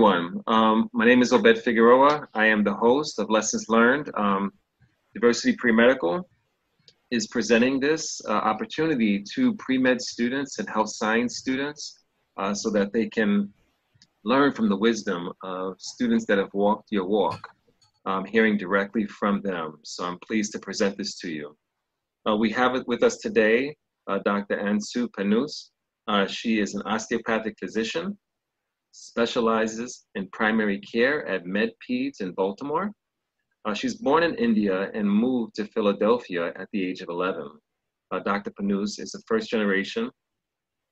Everyone. Um, my name is Obed Figueroa. I am the host of Lessons Learned. Um, Diversity Pre-Medical is presenting this uh, opportunity to pre-med students and health science students uh, so that they can learn from the wisdom of students that have walked your walk, um, hearing directly from them. So I'm pleased to present this to you. Uh, we have it with us today, uh, Dr. Ansu Panus. Uh, she is an osteopathic physician specializes in primary care at MedPeds in Baltimore. Uh, she's born in India and moved to Philadelphia at the age of 11. Uh, Dr. Panus is a first generation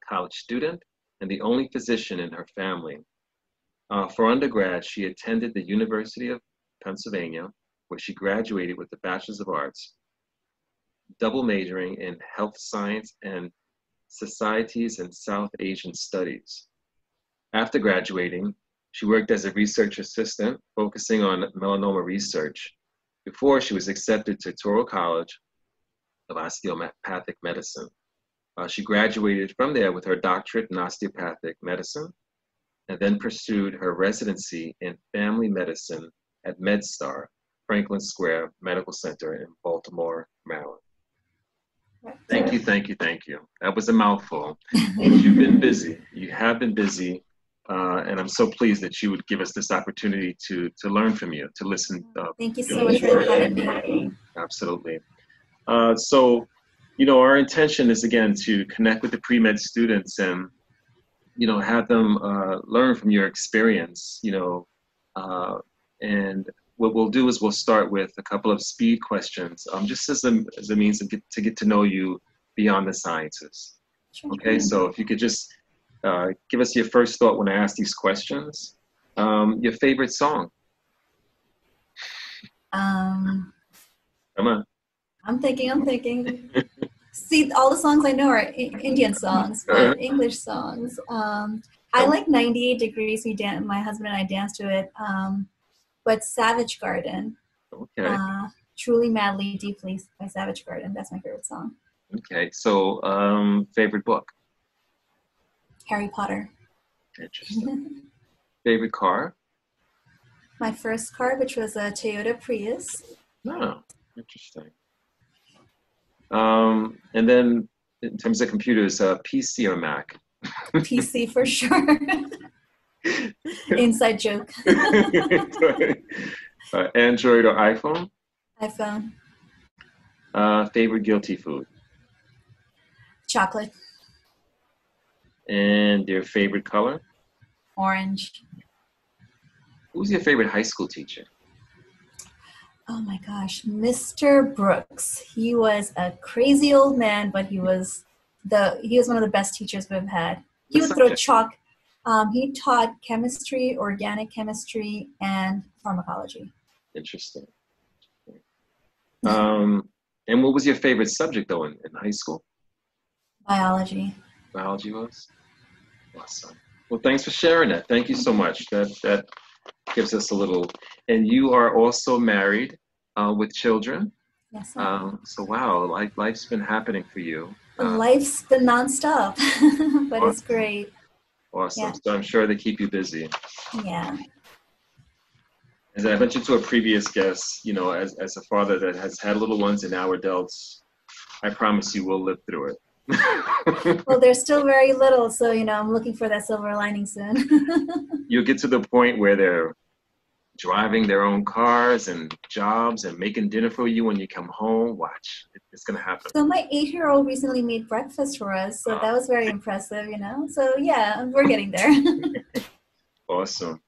college student and the only physician in her family. Uh, for undergrad, she attended the University of Pennsylvania, where she graduated with a Bachelor's of Arts, double majoring in health science and societies and South Asian studies. After graduating, she worked as a research assistant focusing on melanoma research before she was accepted to Touro College of Osteopathic Medicine. Uh, she graduated from there with her doctorate in osteopathic medicine and then pursued her residency in family medicine at MedStar, Franklin Square Medical Center in Baltimore, Maryland. Thank you, thank you, thank you. That was a mouthful. You've been busy. You have been busy uh, and I'm so pleased that you would give us this opportunity to to learn from you, to listen. Uh, Thank you so much for having me. Absolutely. Uh, so, you know, our intention is again to connect with the pre-med students and, you know, have them uh, learn from your experience. You know, uh, and what we'll do is we'll start with a couple of speed questions, um, just as a as a means to get to get to know you beyond the sciences. Okay, so if you could just uh, give us your first thought when I ask these questions. Um, your favorite song? Um, Come on. I'm thinking, I'm thinking. See, all the songs I know are I- Indian songs, but Uh-huh. English songs. Um, I like 98 Degrees. We dan- my husband and I danced to it. Um, but Savage Garden, Okay. uh, Truly, Madly, Deeply by Savage Garden. That's my favorite song. Okay. So, um, favorite book? Harry Potter. Interesting. favorite car? my first car, which was a Toyota Prius. No. Interesting. Um, and then, in terms of computers, uh, PC or Mac? PC for sure. Inside joke. uh, Android or iPhone? iPhone. Uh, favorite guilty food? Chocolate. And your favorite color? Orange. Who's your favorite high school teacher? Oh my gosh, Mr. Brooks. He was a crazy old man, but he was the he was one of the best teachers we've had. He would throw chalk. Um, he taught chemistry, organic chemistry, and pharmacology. Interesting. Um, and what was your favorite subject though in, in high school? Biology. Biology was? Awesome. Well, thanks for sharing that. Thank you so much. That that gives us a little. And you are also married uh, with children. Yes. Um, so wow, life life's been happening for you. Uh, Life's been nonstop, but it's great. awesome. yeah. So I'm sure they keep you busy. Yeah. As I mentioned to a previous guest, you know, as, as a father that has had little ones and now adults, I promise you we'll live through it. Well, they're still very little, so you know I'm looking for that silver lining soon. You'll get to the point where they're driving their own cars and jobs and making dinner for you when you come home. Watch, it's gonna happen. So my eight-year-old recently made breakfast for us, so that was very impressive, you know. So yeah, we're getting there. Awesome.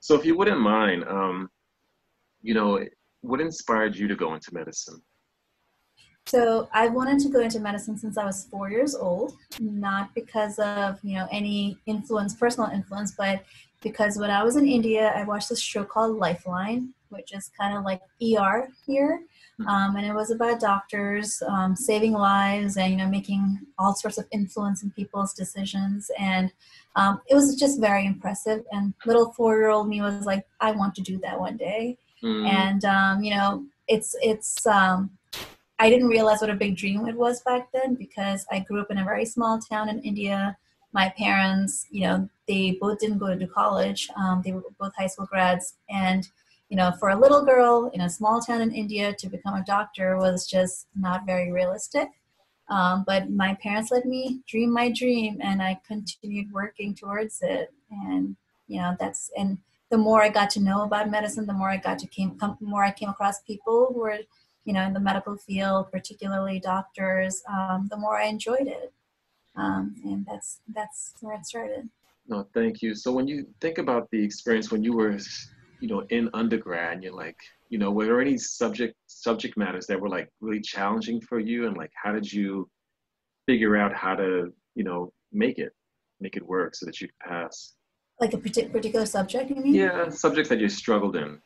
So if you wouldn't mind, um, you know, what inspired you to go into medicine? So I wanted to go into medicine since I was four years old, not because of you know any influence, personal influence, but because when I was in India, I watched this show called Lifeline, which is kind of like ER here. Um, and it was about doctors um, saving lives and you know making all sorts of influence in people's decisions. And um, it was just very impressive. And little four-year-old me was like i want to do that one day. Mm, and um, you know it's it's um, i didn't realize what a big dream it was back then because i grew up in a very small town in india my parents, you know, they both didn't go to college. Um, they were both high school grads. And, you know, for a little girl in a small town in India to become a doctor was just not very realistic. Um, but my parents let me dream my dream and I continued working towards it. And, you know, that's, and the more I got to know about medicine, the more I got to came, come, more I came across people who were, you know, in the medical field, particularly doctors, um, the more I enjoyed it. Um, and that's, that's where it started. No, thank you. So when you think about the experience when you were, you know, in undergrad, you're like, you know, were there any subject subject matters that were like really challenging for you, and like how did you figure out how to, you know, make it make it work so that you could pass? Like a particular subject, you mean? Yeah, subjects that you struggled in.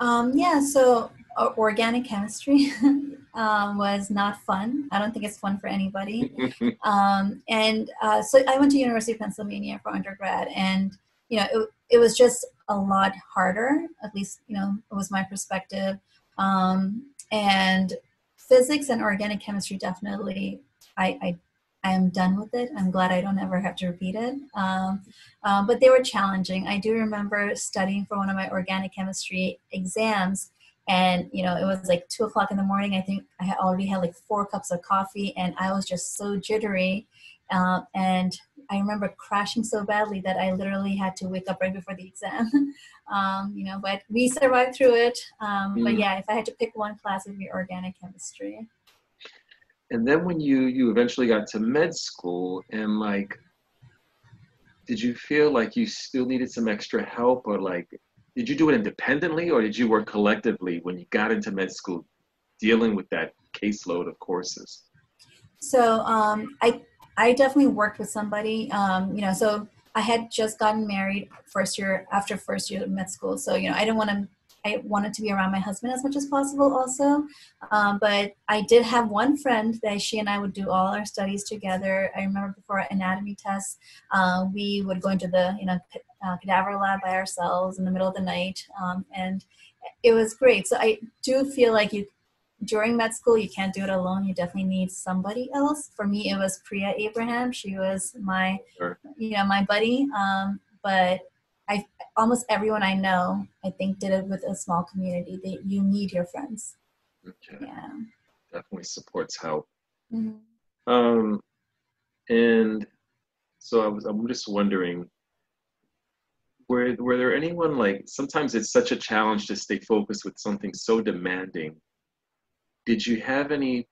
Um, yeah, so organic chemistry um, was not fun. I don't think it's fun for anybody. um, and uh, so I went to University of Pennsylvania for undergrad, and you know, it, it was just a lot harder. At least, you know, it was my perspective. Um, and physics and organic chemistry definitely, I, I I am done with it. I'm glad I don't ever have to repeat it. Um, um, but they were challenging. I do remember studying for one of my organic chemistry exams, and you know it was like two o'clock in the morning. I think I had already had like four cups of coffee, and I was just so jittery. Uh, and I remember crashing so badly that I literally had to wake up right before the exam. um, you know, but we survived through it. Um, mm. But yeah, if I had to pick one class, it would be organic chemistry. And then when you you eventually got to med school, and like, did you feel like you still needed some extra help, or like, did you do it independently, or did you work collectively when you got into med school, dealing with that caseload of courses? So um, I I definitely worked with somebody. Um, you know, so I had just gotten married first year after first year of med school. So you know, I didn't want to. I wanted to be around my husband as much as possible, also. Um, but I did have one friend that she and I would do all our studies together. I remember before anatomy tests, uh, we would go into the you know uh, cadaver lab by ourselves in the middle of the night, um, and it was great. So I do feel like you during med school you can't do it alone you definitely need somebody else for me it was priya abraham she was my sure. you know my buddy um, but i almost everyone i know i think did it with a small community that you need your friends okay. yeah definitely supports help mm-hmm. um and so i was i'm just wondering were, were there anyone like sometimes it's such a challenge to stay focused with something so demanding did you have any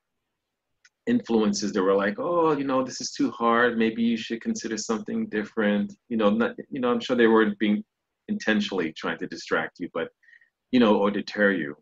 influences that were like, oh, you know, this is too hard. Maybe you should consider something different. You know, not, you know, I'm sure they weren't being intentionally trying to distract you, but you know, or deter you.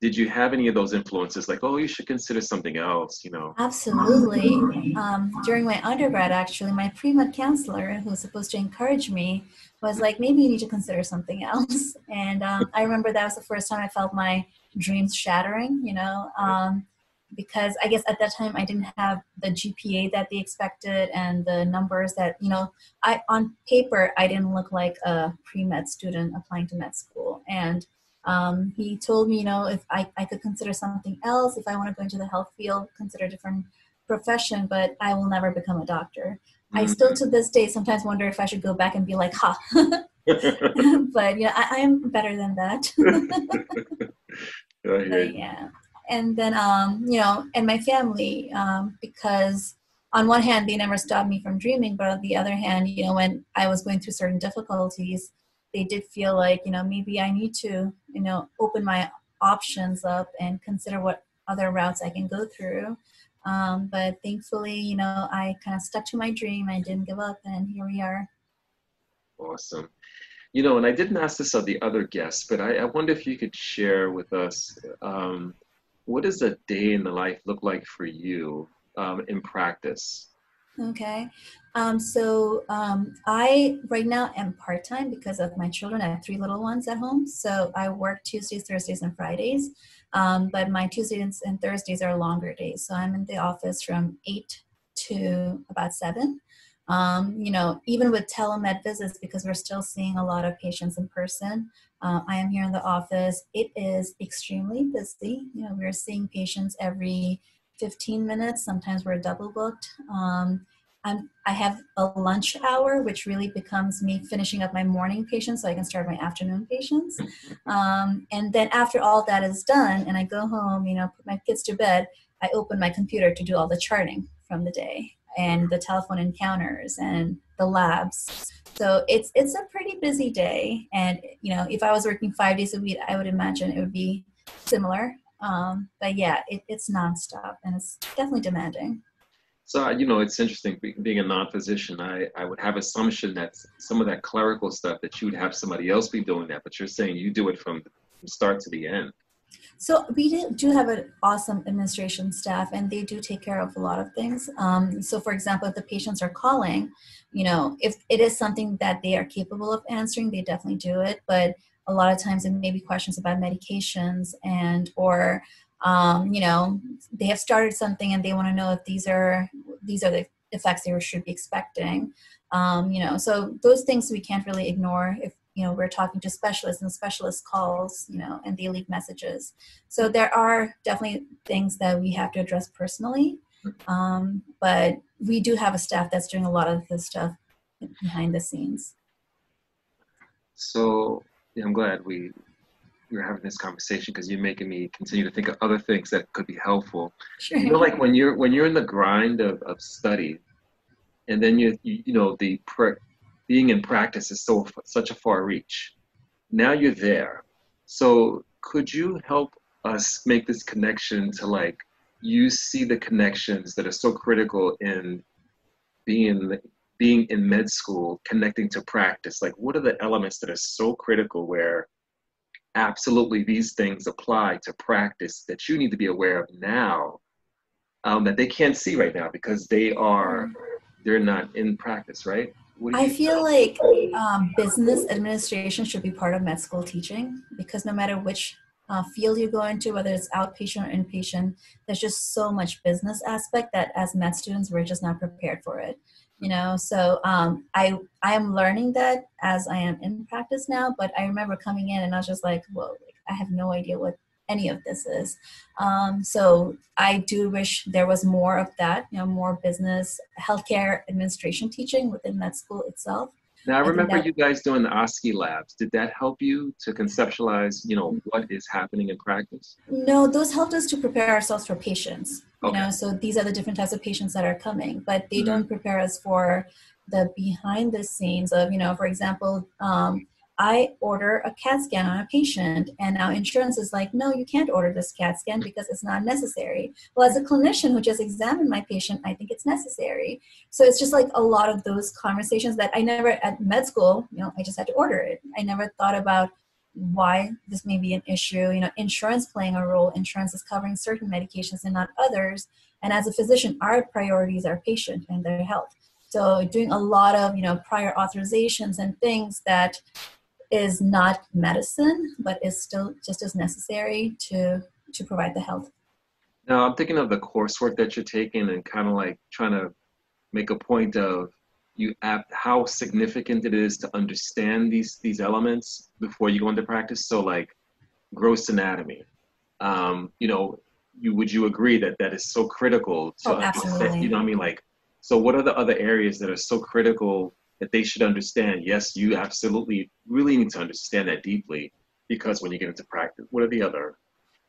Did you have any of those influences, like, oh, you should consider something else? You know. Absolutely. Um, during my undergrad, actually, my pre-med counselor, who was supposed to encourage me, was like, maybe you need to consider something else. And um, I remember that was the first time I felt my dreams shattering, you know, um, because I guess at that time I didn't have the GPA that they expected and the numbers that, you know, I on paper I didn't look like a pre-med student applying to med school. And um, he told me, you know, if I, I could consider something else, if I want to go into the health field, consider a different profession, but I will never become a doctor. Mm-hmm. I still to this day sometimes wonder if I should go back and be like, ha. but yeah, I, am better than that. but, yeah. And then, um, you know, and my family, um, because on one hand, they never stopped me from dreaming, but on the other hand, you know, when I was going through certain difficulties, they did feel like, you know, maybe I need to, you know, open my options up and consider what other routes I can go through. Um, but thankfully, you know, I kind of stuck to my dream. I didn't give up, and here we are. Awesome. You know, and I didn't ask this of the other guests, but I, I wonder if you could share with us um, what does a day in the life look like for you um, in practice? Okay. Um, so um, I right now am part time because of my children. I have three little ones at home. So I work Tuesdays, Thursdays, and Fridays. Um, but my Tuesdays and Thursdays are longer days. So I'm in the office from 8 to about 7. Um, you know, even with telemed visits, because we're still seeing a lot of patients in person, uh, I am here in the office. It is extremely busy. You know, we're seeing patients every 15 minutes. Sometimes we're double booked. Um, I'm, I have a lunch hour, which really becomes me finishing up my morning patients so I can start my afternoon patients. Um, and then after all that is done, and I go home, you know, put my kids to bed, I open my computer to do all the charting from the day and the telephone encounters and the labs. So it's it's a pretty busy day, and you know, if I was working five days a week, I would imagine it would be similar. Um, but yeah, it, it's nonstop, and it's definitely demanding. So you know, it's interesting being a non-physician. I I would have assumption that some of that clerical stuff that you would have somebody else be doing that, but you're saying you do it from start to the end. So we do have an awesome administration staff, and they do take care of a lot of things. Um, so, for example, if the patients are calling, you know, if it is something that they are capable of answering, they definitely do it. But a lot of times, it may be questions about medications and or um, you know they have started something and they want to know if these are these are the effects they should be expecting. Um, you know, so those things we can't really ignore if you know we're talking to specialists and specialist calls you know and they leave messages. So there are definitely things that we have to address personally. Um, but we do have a staff that's doing a lot of this stuff behind the scenes. So yeah, i'm glad we we're having this conversation because you're making me continue to think of other things that could be helpful. Sure. you know like when you're when you're in the grind of, of study and then you, you you know the pre- being in practice is so such a far reach. Now you're there. So could you help us make this connection to like you see the connections that are so critical in being being in med school connecting to practice like what are the elements that are so critical where absolutely these things apply to practice that you need to be aware of now um, that they can't see right now because they are they're not in practice right I feel like um, business administration should be part of med school teaching because no matter which uh, field you go into, whether it's outpatient or inpatient, there's just so much business aspect that as med students we're just not prepared for it. You know, so um, I I am learning that as I am in practice now. But I remember coming in and I was just like, whoa, like, I have no idea what any of this is. Um, so I do wish there was more of that, you know, more business, healthcare administration teaching within that school itself. Now I remember that, you guys doing the OSCE labs. Did that help you to conceptualize, you know, what is happening in practice? No, those helped us to prepare ourselves for patients. Okay. You know, so these are the different types of patients that are coming, but they mm-hmm. don't prepare us for the behind the scenes of, you know, for example, um, I order a CAT scan on a patient, and now insurance is like, no, you can't order this CAT scan because it's not necessary. Well, as a clinician who just examined my patient, I think it's necessary. So it's just like a lot of those conversations that I never at med school, you know, I just had to order it. I never thought about why this may be an issue. You know, insurance playing a role. Insurance is covering certain medications and not others. And as a physician, our priorities are patient and their health. So doing a lot of you know prior authorizations and things that is not medicine, but is still just as necessary to to provide the health. Now I'm thinking of the coursework that you're taking and kind of like trying to make a point of you how significant it is to understand these these elements before you go into practice. So like gross anatomy, um, you know, you would you agree that that is so critical to oh, understand? You know, I mean, like, so what are the other areas that are so critical that they should understand yes you absolutely really need to understand that deeply because when you get into practice what are the other?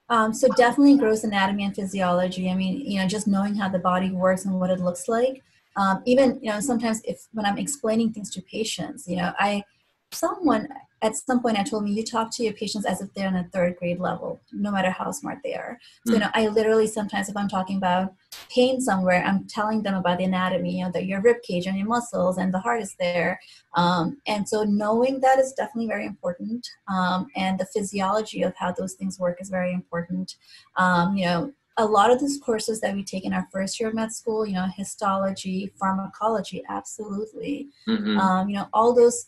Um, so definitely gross anatomy and physiology. I mean you know just knowing how the body works and what it looks like. Um, even you know sometimes if when i'm explaining things to patients you know i someone at some point I told me you talk to your patients as if they're in a third grade level, no matter how smart they are. So, mm. you know, I literally sometimes if I'm talking about pain somewhere, I'm telling them about the anatomy, you know, that your rib cage and your muscles and the heart is there. Um, and so knowing that is definitely very important. Um, and the physiology of how those things work is very important. Um, you know, a lot of those courses that we take in our first year of med school, you know, histology, pharmacology, absolutely. Mm-hmm. Um, you know, all those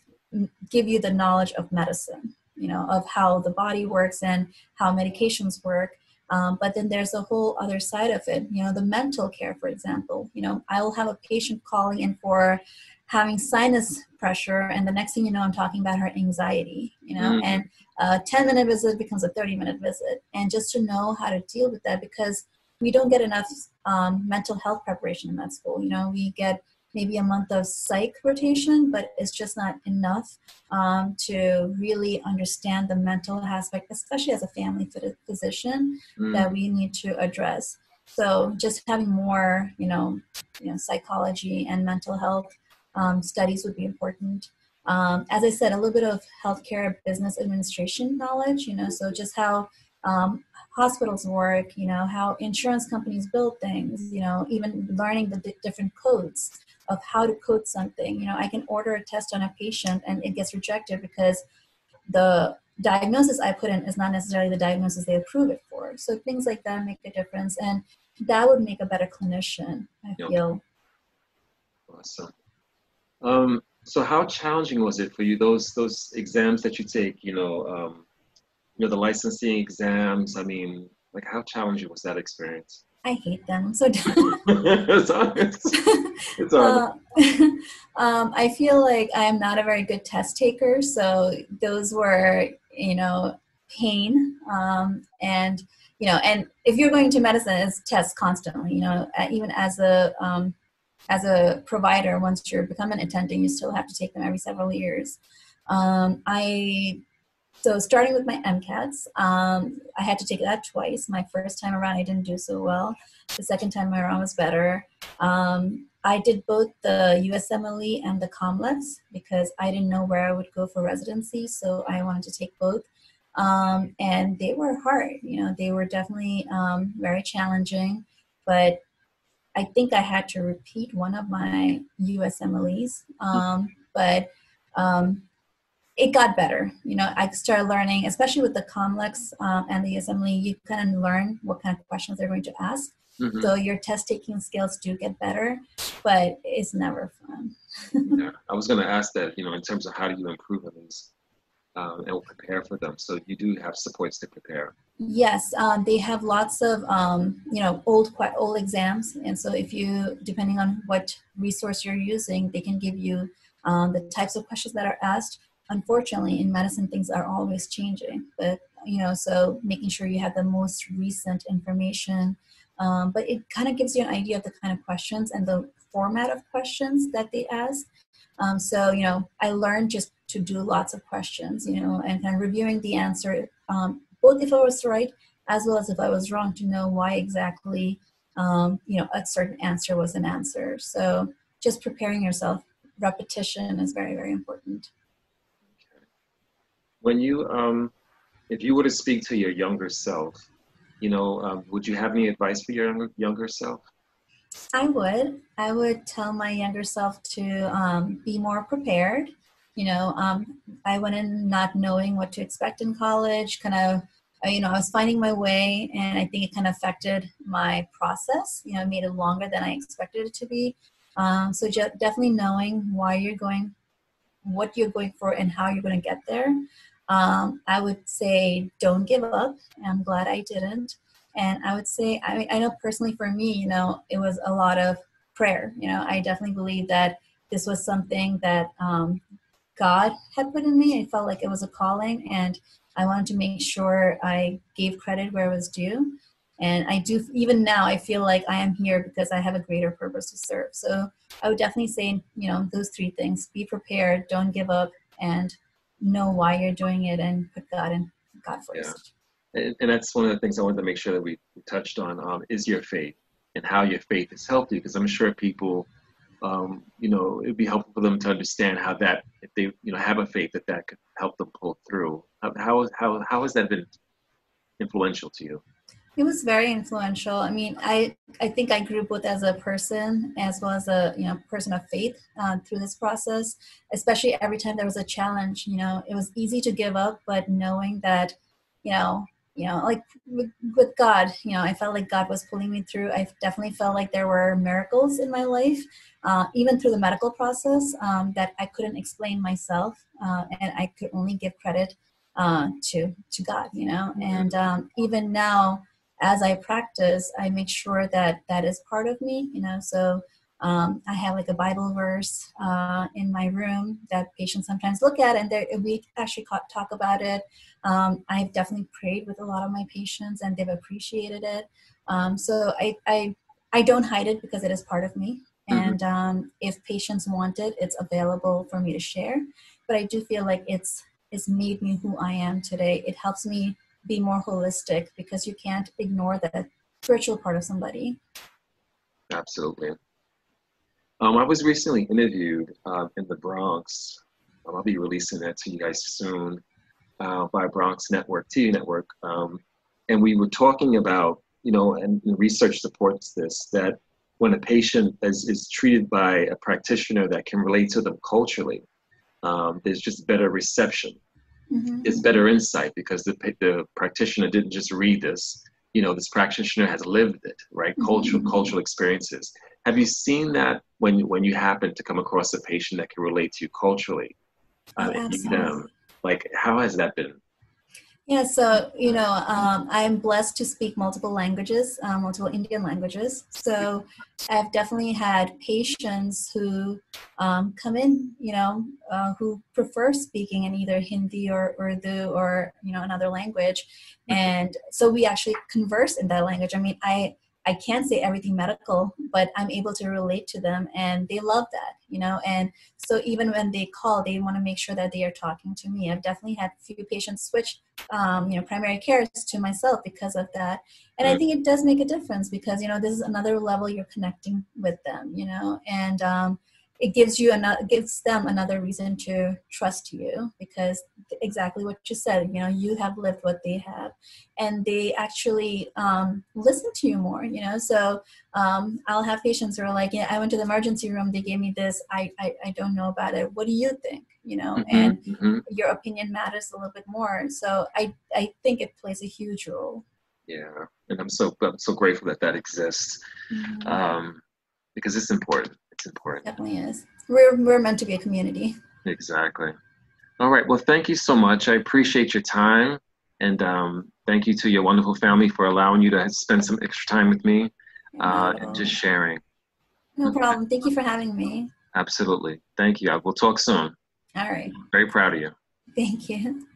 give you the knowledge of medicine, you know, of how the body works and how medications work. Um, but then there's a whole other side of it, you know, the mental care, for example. You know, I will have a patient calling in for having sinus pressure, and the next thing you know, I'm talking about her anxiety, you know, mm. and a 10 minute visit becomes a 30 minute visit. And just to know how to deal with that because we don't get enough um, mental health preparation in that school. You know, we get maybe a month of psych rotation, but it's just not enough um, to really understand the mental aspect, especially as a family physician, mm. that we need to address. So just having more, you know, you know, psychology and mental health um, studies would be important. Um, as I said, a little bit of healthcare business administration knowledge, you know, so just how um, hospitals work, you know, how insurance companies build things, you know, even learning the d- different codes of how to code something. You know, I can order a test on a patient and it gets rejected because the diagnosis I put in is not necessarily the diagnosis they approve it for. So things like that make a difference, and that would make a better clinician. I yep. feel. Awesome. Um, so how challenging was it for you those those exams that you take? You know, um, you know the licensing exams. I mean, like how challenging was that experience? I hate them. So it's, it's uh, um, I feel like I am not a very good test taker. So those were, you know, pain. Um, and, you know, and if you're going to medicine, it's tests constantly, you know, even as a, um, as a provider, once you're becoming an attending, you still have to take them every several years. Um, I so starting with my MCATs, um, I had to take that twice. My first time around, I didn't do so well. The second time around was better. Um, I did both the USMLE and the COMLEX because I didn't know where I would go for residency, so I wanted to take both. Um, and they were hard, you know, they were definitely um, very challenging, but I think I had to repeat one of my USMLEs. Um, but um, it got better. You know, I started learning, especially with the COMLEX um, and the assembly, you kind of learn what kind of questions they're going to ask. Mm-hmm. So your test taking skills do get better, but it's never fun. yeah, I was going to ask that, you know, in terms of how do you improve on these um, and prepare for them. So you do have supports to prepare. Yes, um, they have lots of um, you know old quite old exams, and so if you depending on what resource you're using, they can give you um, the types of questions that are asked unfortunately in medicine things are always changing but you know so making sure you have the most recent information um, but it kind of gives you an idea of the kind of questions and the format of questions that they ask. Um, so you know i learned just to do lots of questions you know and kind of reviewing the answer um, both if i was right as well as if i was wrong to know why exactly um, you know a certain answer was an answer. So just preparing yourself repetition is very very important when you um, if you were to speak to your younger self you know um, would you have any advice for your younger, younger self? I would. I would tell my younger self to um, be more prepared. You know um, i went in not knowing what to expect in college kind of uh, you know i was finding my way and i think it kind of affected my process. You know made it longer than i expected it to be. Um, so definitely knowing why you're going what you're going for and how you're going to get there um, I would say don't give up. I'm glad I didn't. And I would say, I I know personally for me, you know, it was a lot of prayer. You know, I definitely believe that this was something that um, God had put in me. I felt like it was a calling, and I wanted to make sure I gave credit where it was due. And I do, even now, I feel like I am here because I have a greater purpose to serve. So I would definitely say, you know, those three things be prepared, don't give up, and know why you're doing it and put God in God first. Yeah. And, and, that's one of the things I wanted to make sure that we, touched on um, is your faith and how your faith has helped you. Because I'm sure people, um, you know, it'd be helpful for them to understand how that, if they, you know, have a faith that that could help them pull through. How, how, how, how has that been influential to you? It was very influential. I mean, I I think I grew both as a person as well as a you know person of faith uh, through this process. Especially every time there was a challenge, you know, it was easy to give up, but knowing that, you know, you know, like with, with God, you know, I felt like God was pulling me through. I definitely felt like there were miracles in my life, uh, even through the medical process um, that I couldn't explain myself, uh, and I could only give credit uh, to to God, you know. Mm-hmm. And um, even now as I practice, I make sure that that is part of me, you know. So um, I have like a Bible verse uh, in my room that patients sometimes look at, and we actually talk about it. Um, I've definitely prayed with a lot of my patients, and they've appreciated it. Um, so I, I, I don't hide it because it is part of me. Mm-hmm. And um, if patients want it, it's available for me to share. But I do feel like it's it's made me who I am today. It helps me be more holistic because you can't ignore the spiritual part of somebody. Absolutely. Um, I was recently interviewed uh, in the Bronx. Um, I'll be releasing that to you guys soon uh, by Bronx Network, TV Network. Um, and we were talking about, you know, and, research supports this, that when a patient is, is treated by a practitioner that can relate to them culturally, um, there's just better reception. Mm-hmm. It's better insight because the, the practitioner didn't just read this. You know, this practitioner has lived it, right? Mm-hmm. Cultural cultural experiences. Have you seen that when when you happen to come across a patient that can relate to you culturally? Uh, them, like, how has that been? Yeah, so you know, um, I'm blessed to speak multiple languages, uh, multiple Indian languages. So I've definitely had patients who um, come in, you know, uh, who prefer speaking in either Hindi or Urdu or you know another language, mm-hmm. and so we actually converse in that language. I mean, I I can't say everything medical, but I'm able to relate to them and they love that, you know. And so even when they call, they want to make sure that they are talking to me. I've definitely had a few patients switch, um, you know, primary cares to myself because of that. And I think it does make a difference because, you know, this is another level you're connecting with them, you know, and, um, it gives you another gives them another reason to trust you because exactly what you said you know you have lived what they have and they actually um, listen to you more you know? So um, i'll have patients who are like yeah i went to the emergency room they gave me this i i, I don't know about it. What do you think? You know? Mm-hmm, and mm-hmm. your opinion matters a little bit more. So i i think it plays a huge role. Yeah and i'm so i'm so grateful that that exists mm-hmm. um, because it's important it's important. Definitely is. We're we're meant to be a community. Exactly. All right. Well, thank you so much. I appreciate your time, and um, thank you to your wonderful family for allowing you to spend some extra time with me uh, and just sharing. No problem. Thank you for having me. Absolutely. Thank you. We'll talk soon. All right. Very proud of you. Thank you.